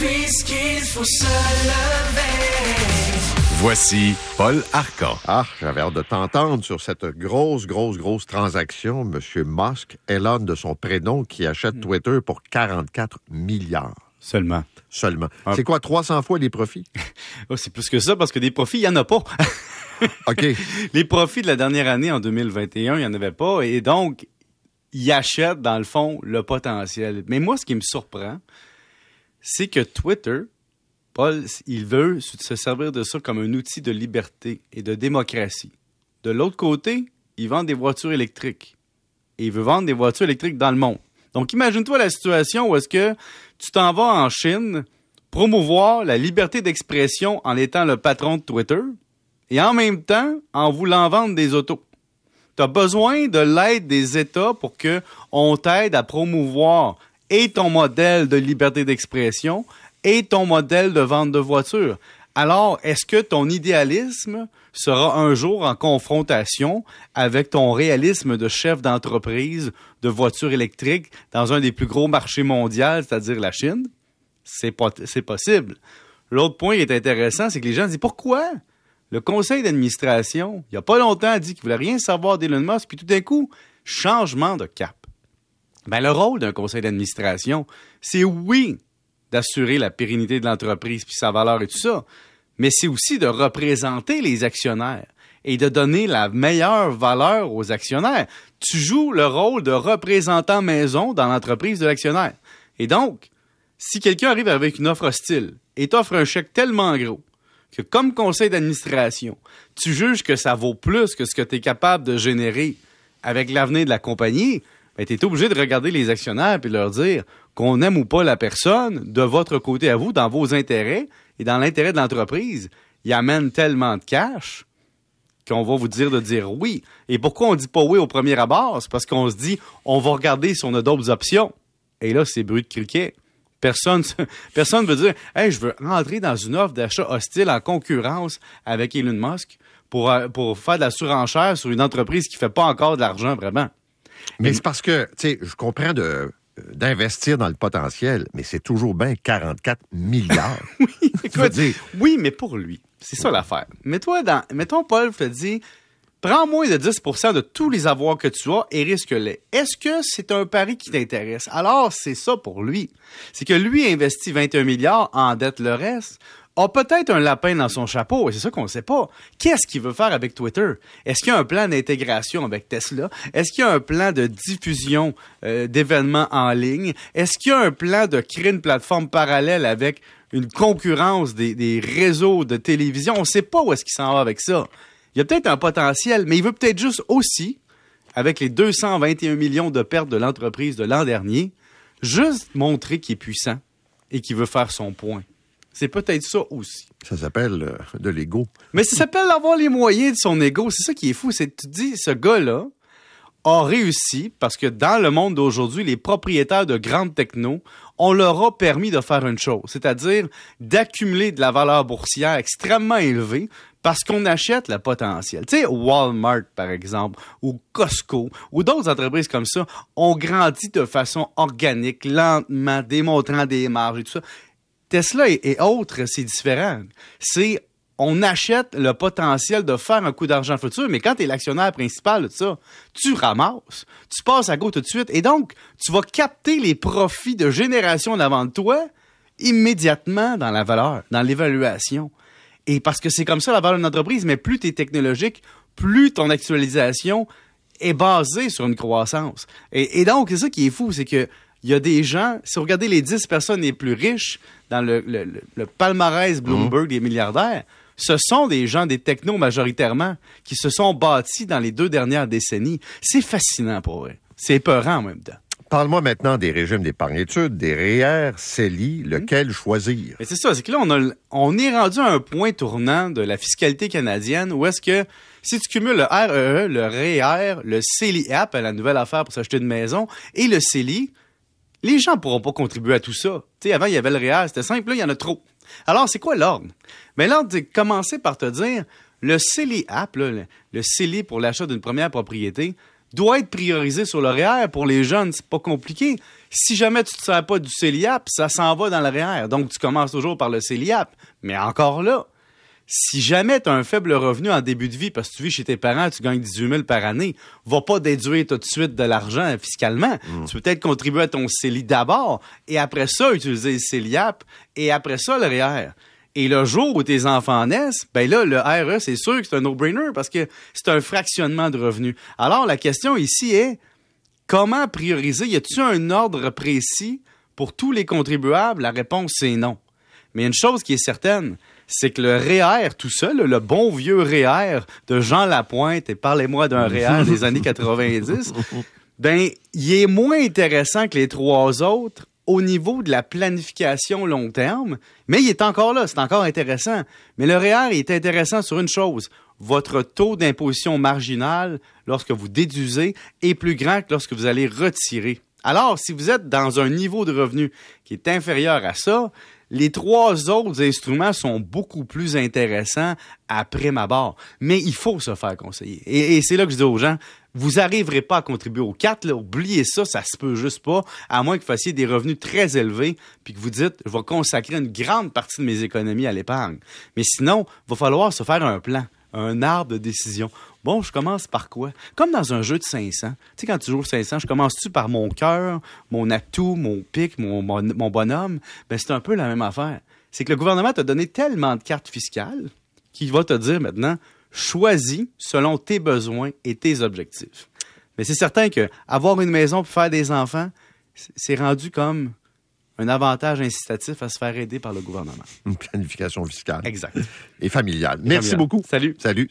puisqu'il faut se lever. Voici Paul Arcan. Ah, j'avais hâte de t'entendre sur cette grosse, grosse, grosse transaction. Monsieur Musk, Elon de son prénom, qui achète Hmm. Twitter pour 44 milliards Seulement. seulement. Ah. C'est quoi, 300 fois les profits? Oh, c'est plus que ça parce que des profits, il n'y en a pas. OK. Les profits de la dernière année, en 2021, il n'y en avait pas. Et donc, ils achètent, dans le fond, le potentiel. Mais moi, ce qui me surprend, c'est que Twitter, Paul, il veut se servir de ça comme un outil de liberté et de démocratie. De l'autre côté, il vend des voitures électriques. Et il veut vendre des voitures électriques dans le monde. Donc, imagine-toi la situation où est-ce que tu t'en vas en Chine promouvoir la liberté d'expression en étant le patron de Twitter et en même temps en voulant vendre des autos. Tu as besoin de l'aide des États pour que on t'aide à promouvoir et ton modèle de liberté d'expression et ton modèle de vente de voitures. Alors, est-ce que ton idéalisme sera un jour en confrontation avec ton réalisme de chef d'entreprise de voitures électriques dans un des plus gros marchés mondiaux, c'est-à-dire la Chine? C'est possible. L'autre point qui est intéressant, c'est que les gens disent pourquoi? Le conseil d'administration, il n'y a pas longtemps, a dit qu'il voulait rien savoir d'Elon Musk, puis tout d'un coup, changement de cap. Ben, le rôle d'un conseil d'administration, c'est oui d'assurer la pérennité de l'entreprise puis sa valeur et tout ça, mais c'est aussi de représenter les actionnaires et de donner la meilleure valeur aux actionnaires. Tu joues le rôle de représentant maison dans l'entreprise de l'actionnaire. Et donc, si quelqu'un arrive avec une offre hostile et t'offre un chèque tellement gros que comme conseil d'administration, tu juges que ça vaut plus que ce que tu es capable de générer avec l'avenir de la compagnie, ben, tu es obligé de regarder les actionnaires et leur dire qu'on aime ou pas la personne, de votre côté à vous, dans vos intérêts et dans l'intérêt de l'entreprise, il amène tellement de cash qu'on va vous dire de dire oui. Et pourquoi on dit pas oui au premier abord? C'est parce qu'on se dit, on va regarder si on a d'autres options. Et là, c'est bruit de criquet. Personne, personne veut dire, hey, je veux rentrer dans une offre d'achat hostile en concurrence avec Elon Musk pour, euh, faire de la surenchère sur une entreprise qui fait pas encore de l'argent vraiment. Mais c'est parce que, tu sais, je comprends de d'investir dans le potentiel, mais c'est toujours bien 44 milliards. oui, dire, oui, mais pour lui. C'est ça l'affaire. Mets-toi dans, mettons, Paul te dit, prends moins de 10 de tous les avoirs que tu as et risque-les. Est-ce que c'est un pari qui t'intéresse? Alors, c'est ça pour lui. C'est que lui investit 21 milliards, en dette le reste, a peut-être un lapin dans son chapeau, et c'est ça qu'on ne sait pas. Qu'est-ce qu'il veut faire avec Twitter? Est-ce qu'il y a un plan d'intégration avec Tesla? Est-ce qu'il y a un plan de diffusion euh, d'événements en ligne? Est-ce qu'il y a un plan de créer une plateforme parallèle avec une concurrence des, des réseaux de télévision? On ne sait pas où est-ce qu'il s'en va avec ça. Il y a peut-être un potentiel, mais il veut peut-être juste aussi, avec les 221 millions de pertes de l'entreprise de l'an dernier, juste montrer qu'il est puissant et qu'il veut faire son point. C'est peut-être ça aussi. ça s'appelle euh, de l'ego. Mais ça s'appelle avoir les moyens de son ego. C'est ça qui est fou. C'est tu te dis, ce gars-là a réussi parce que dans le monde d'aujourd'hui, les propriétaires de grandes technos, on leur a permis de faire une chose, c'est-à-dire d'accumuler de la valeur boursière extrêmement élevée parce qu'on achète le potentiel. Tu sais, Walmart, par exemple, ou Costco, ou d'autres entreprises comme ça, ont grandi de façon organique, lentement, démontrant des marges et tout ça. Tesla et, autres, c'est différent. C'est on achète le potentiel de faire un coup d'argent futur, mais quand tu es l'actionnaire principal de ça, tu ramasses, tu passes à go tout de suite, et donc tu vas capter les profits de génération d'avant de toi immédiatement dans la valeur, dans l'évaluation. Et parce que c'est comme ça la valeur d'une entreprise, mais plus tu es technologique, plus ton actualisation est basée sur une croissance. Et, et donc, c'est ça qui est fou, c'est que il y a des gens, si vous regardez les 10 personnes les plus riches dans le, le- le- le palmarès Bloomberg des milliardaires, ce sont des gens, des technos majoritairement, qui se sont bâtis dans les deux dernières décennies. C'est fascinant pour eux. C'est épeurant en même temps. Parle-moi maintenant des régimes d'épargne-études, des REER, CELI, lequel choisir? C'est ça, c'est que là, on, a le- on est rendu à un point tournant de la fiscalité canadienne où est-ce que si tu cumules le REE, le REER, le CELI-AP, la nouvelle affaire pour s'acheter une maison, et le CELI, les gens pourront pas contribuer à tout ça. Tu sais, avant, il y avait le REER, c'était simple, là, il y en a trop. Alors, c'est quoi l'ordre? Mais l'ordre, c'est de commencer par te dire, le CELI-AP, le, le CELI pour l'achat d'une première propriété, doit être priorisé sur le REER. Pour les jeunes, c'est pas compliqué. Si jamais tu te sers pas du CELIAP, ça s'en va dans le REER. Donc, tu commences toujours par le CELIAP. Mais encore là, si jamais tu as un faible revenu en début de vie parce que tu vis chez tes parents, tu gagnes 18 000 par année, va pas déduire tout de suite de l'argent fiscalement. Tu peux peut-être contribuer à ton CELI d'abord et après ça, utiliser le CELIAP et après ça, le REER. Et le jour où tes enfants naissent, ben là, le RE, c'est sûr que c'est un no-brainer parce que c'est un fractionnement de revenus. Alors, la question ici est, comment prioriser? Y a-t-il un ordre précis pour tous les contribuables? La réponse, c'est non. Mais une chose qui est certaine, c'est que le REER tout seul, le bon vieux REER de Jean Lapointe, et parlez-moi d'un REER des années 90, ben, il est moins intéressant que les trois autres au niveau de la planification long terme, mais il est encore là, c'est encore intéressant. Mais le REER est intéressant sur une chose, votre taux d'imposition marginal lorsque vous déduisez est plus grand que lorsque vous allez retirer. Alors, si vous êtes dans un niveau de revenu qui est inférieur à ça, les trois autres instruments sont beaucoup plus intéressants après ma barre. Mais il faut se faire conseiller. Et c'est là que je dis aux gens, vous n'arriverez pas à contribuer aux quatre. Là. Oubliez ça, ça se peut juste pas, à moins que vous fassiez des revenus très élevés, puis que vous dites, je vais consacrer une grande partie de mes économies à l'épargne. Mais sinon, il va falloir se faire un plan un arbre de décision. Bon, je commence par quoi? Comme dans un jeu de 500. Tu sais, quand tu joues au 500, je commence-tu par mon cœur, mon atout, mon pic, mon bonhomme? Ben, c'est un peu la même affaire. C'est que le gouvernement t'a donné tellement de cartes fiscales qu'il va te dire maintenant, choisis selon tes besoins et tes objectifs. Mais c'est certain que avoir une maison pour faire des enfants, c'est rendu comme un avantage incitatif à se faire aider par le gouvernement. Une planification fiscale. Exact. Et familiale. Merci beaucoup. Salut. Salut.